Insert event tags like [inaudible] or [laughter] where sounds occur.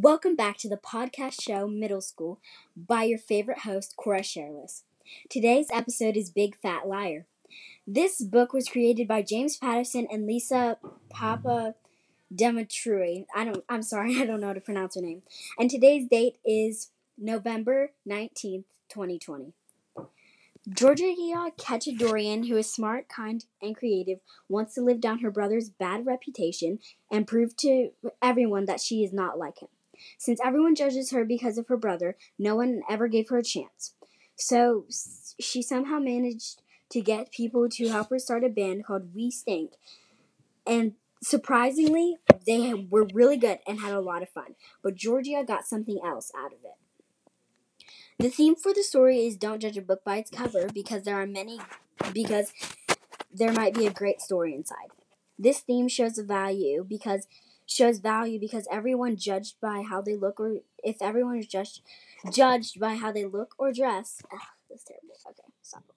Welcome back to the podcast show Middle School by your favorite host, Cora Sherless. Today's episode is Big Fat Liar. This book was created by James Patterson and Lisa Papa Demetrui. I don't I'm sorry, [laughs] I don't know how to pronounce her name. And today's date is November 19th, 2020. Georgia Khatchadorian, who is smart, kind, and creative, wants to live down her brother's bad reputation and prove to everyone that she is not like him. Since everyone judges her because of her brother, no one ever gave her a chance. So she somehow managed to get people to help her start a band called We Stink. And surprisingly, they were really good and had a lot of fun. But Georgia got something else out of it. The theme for the story is don't judge a book by its cover because there are many because there might be a great story inside. This theme shows a value because shows value because everyone judged by how they look or if everyone is judged judged by how they look or dress. Ugh, that's terrible. Okay, stop.